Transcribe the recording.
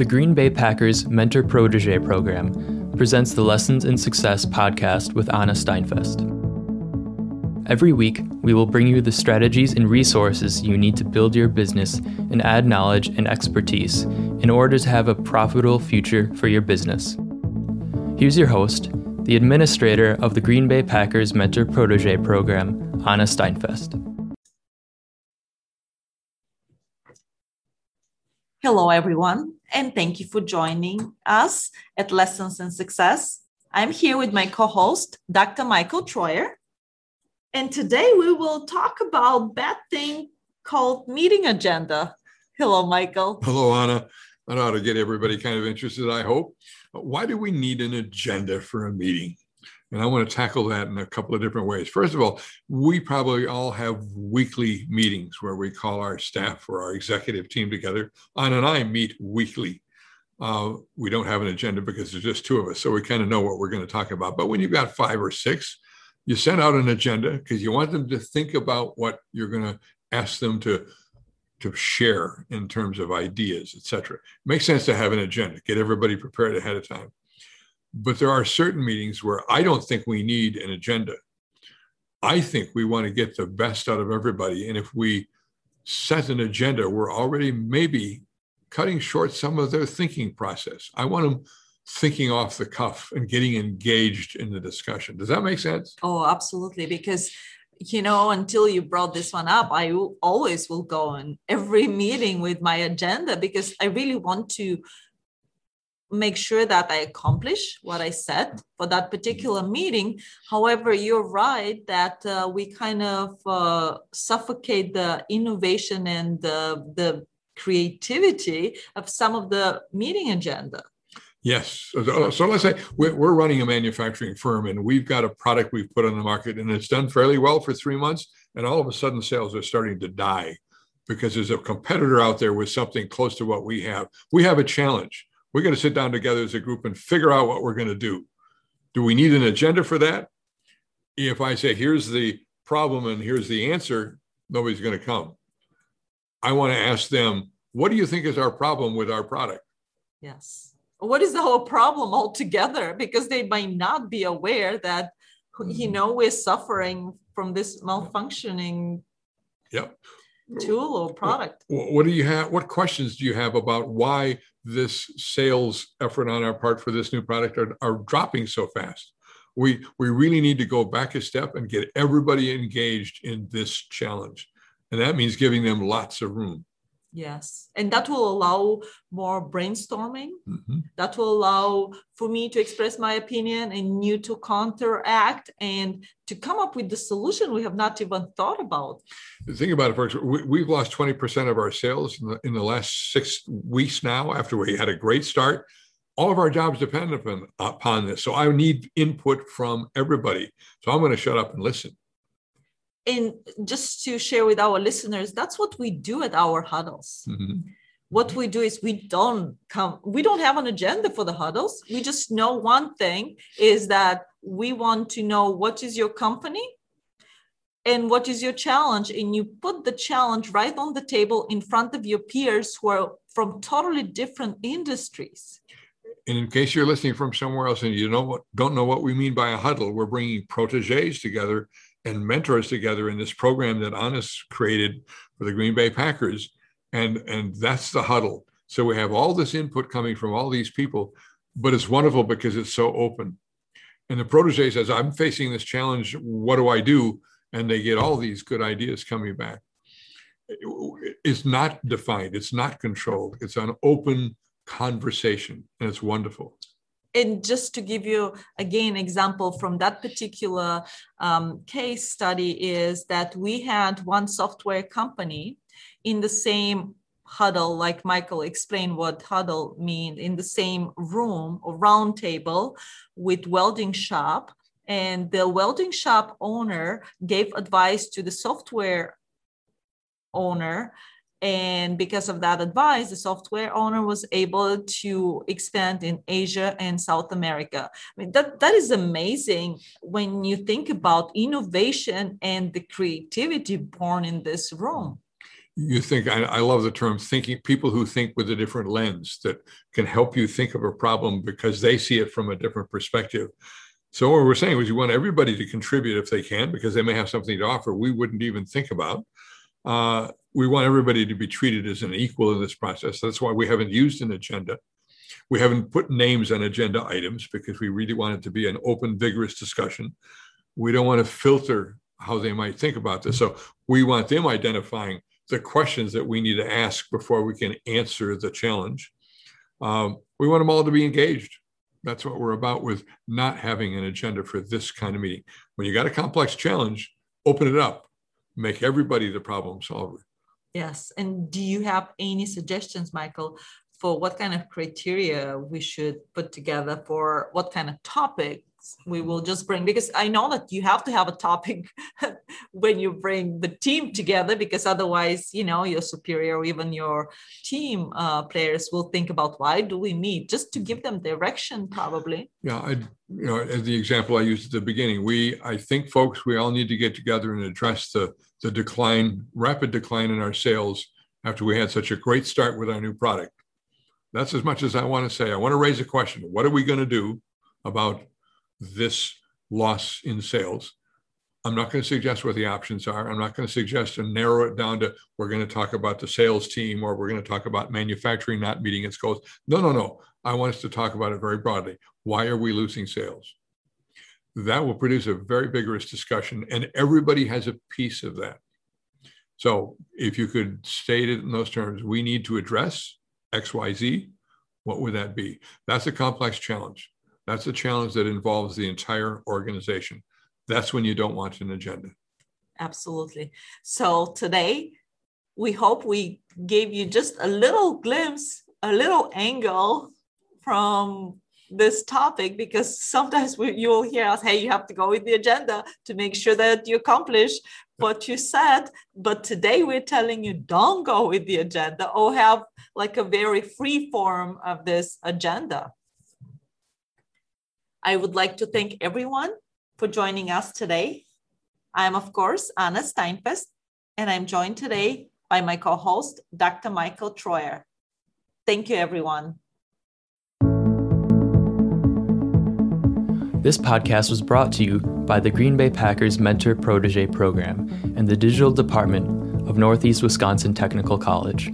The Green Bay Packers Mentor Protege program presents the Lessons in Success podcast with Anna Steinfest. Every week, we will bring you the strategies and resources you need to build your business and add knowledge and expertise in order to have a profitable future for your business. Here's your host, the administrator of the Green Bay Packers Mentor Protege program, Anna Steinfest. Hello, everyone, and thank you for joining us at Lessons in Success. I'm here with my co host, Dr. Michael Troyer. And today we will talk about that thing called meeting agenda. Hello, Michael. Hello, Anna. That ought to get everybody kind of interested, I hope. Why do we need an agenda for a meeting? And I want to tackle that in a couple of different ways. First of all, we probably all have weekly meetings where we call our staff or our executive team together. Anna and I meet weekly. Uh, we don't have an agenda because there's just two of us, so we kind of know what we're going to talk about. But when you've got five or six, you send out an agenda because you want them to think about what you're going to ask them to to share in terms of ideas, etc. Makes sense to have an agenda. Get everybody prepared ahead of time. But there are certain meetings where I don't think we need an agenda. I think we want to get the best out of everybody. And if we set an agenda, we're already maybe cutting short some of their thinking process. I want them thinking off the cuff and getting engaged in the discussion. Does that make sense? Oh, absolutely. Because you know until you brought this one up i always will go in every meeting with my agenda because i really want to make sure that I accomplish what I said for that particular meeting. However, you're right that uh, we kind of uh, suffocate the innovation and the, the creativity of some of the meeting agenda. Yes. So, let's say we're, running a manufacturing firm and we've got a product we've put on the market and it's done fairly well for three months. And all of a sudden, sales are starting to die because there's a competitor out there with something close to what we have. We have a challenge we're going to sit down together as a group and figure out what we're going to do. Do we need an agenda for that? If I say, here's the problem and here's the answer, nobody's going to come. I want to ask them, what do you think is our problem with our product? Yes. What is the whole problem altogether? Because they might not be aware that, you mm-hmm. know, we're suffering from this malfunctioning yep. tool or product. What do you have? What questions do you have about why this sales effort on our part for this new product are, are dropping so fast. We, we really need to go back a step and get everybody engaged in this challenge. And that means giving them lots of room. Yes. And that will allow more brainstorming. Mm-hmm. That will allow for me to express my opinion and you to counteract and to come up with the solution we have not even thought about. Think about it, folks. We, have lost 20% of our sales in the, in the last six weeks now after we had a great start. All of our jobs depend upon, upon this. So I need input from everybody. So I'm going to shut up and listen and just to share with our listeners that's what we do at our huddles. Mm-hmm. what we do is we don't come we don't have an agenda for the huddles. We just know one thing is that we want to know what is your company and what is your challenge. And you put the challenge right on the table in front of your peers who are from totally different industries. And in case you're listening from somewhere else and you know what, don't know what we mean by a huddle, we're bringing proteges together and mentors together in this program that Anna's created for the Green Bay Packers. And, and that's the huddle. So we have all this input coming from all these people, but it's wonderful because it's so open. And the protege says, I'm facing this challenge. What do I do? And they get all these good ideas coming back. It's not defined, it's not controlled, it's an open conversation, and it's wonderful and just to give you again example from that particular um, case study is that we had one software company in the same huddle like michael explained what huddle mean in the same room or round table with welding shop. And the welding shop owner gave advice to the software owner and because of that advice, the software owner was able to expand in Asia and South America. I mean, that, that is amazing when you think about innovation and the creativity born in this room. you think I, I, love the term thinking people who think with a different lens that can help you think of a problem because they see it from a different perspective so what we're saying is you want everybody to contribute if they can because they may have something to offer we wouldn't even think about uh, we want everybody to be treated as an equal in this process that's why we haven't used an agenda we haven't put names on agenda items because we really want it to be an open vigorous discussion we don't want to filter how they might think about this so we want them identifying the questions that we need to ask before we can answer the challenge. Um, we want them all to be engaged. That's what we're about with not having an agenda for this kind of meeting. When you got a complex challenge, open it up, make everybody the problem solver. Yes. And do you have any suggestions, Michael, for what kind of criteria we should put together for what kind of topic we will just bring because i know that you have to have a topic when you bring the team together because otherwise you know your superior or even your team uh, players will think about why do we meet? Just to give them direction probably. Yeah i you know as the example i used at the beginning we i think folks we all need to get together and address the the decline rapid decline in our sales after we had such a great start with our new product. That's as much as i want to say. I want to raise a question. What are we going to do about this loss in sales. I'm not going to suggest what the options are. I'm not going to suggest to narrow it down to we're going to talk about the sales team or we're going to talk about manufacturing not meeting its goals. No, no, no. I want us to talk about it very broadly. Why are we losing sales? That will produce a very vigorous discussion, and everybody has a piece of that. So, if you could state it in those terms, we need to address XYZ, what would that be? That's a complex challenge. That's a challenge that involves the entire organization. That's when you don't want an agenda. Absolutely. So today, we hope we gave you just a little glimpse, a little angle from this topic because sometimes we, you'll hear us, hey, you have to go with the agenda to make sure that you accomplish what you said. But today we're telling you don't go with the agenda or have like a very free form of this agenda. I would like to thank everyone for joining us today. I'm, of course, Anna Steinfest, and I'm joined today by my co host, Dr. Michael Troyer. Thank you, everyone. This podcast was brought to you by the Green Bay Packers Mentor Protege Program and the Digital Department of Northeast Wisconsin Technical College.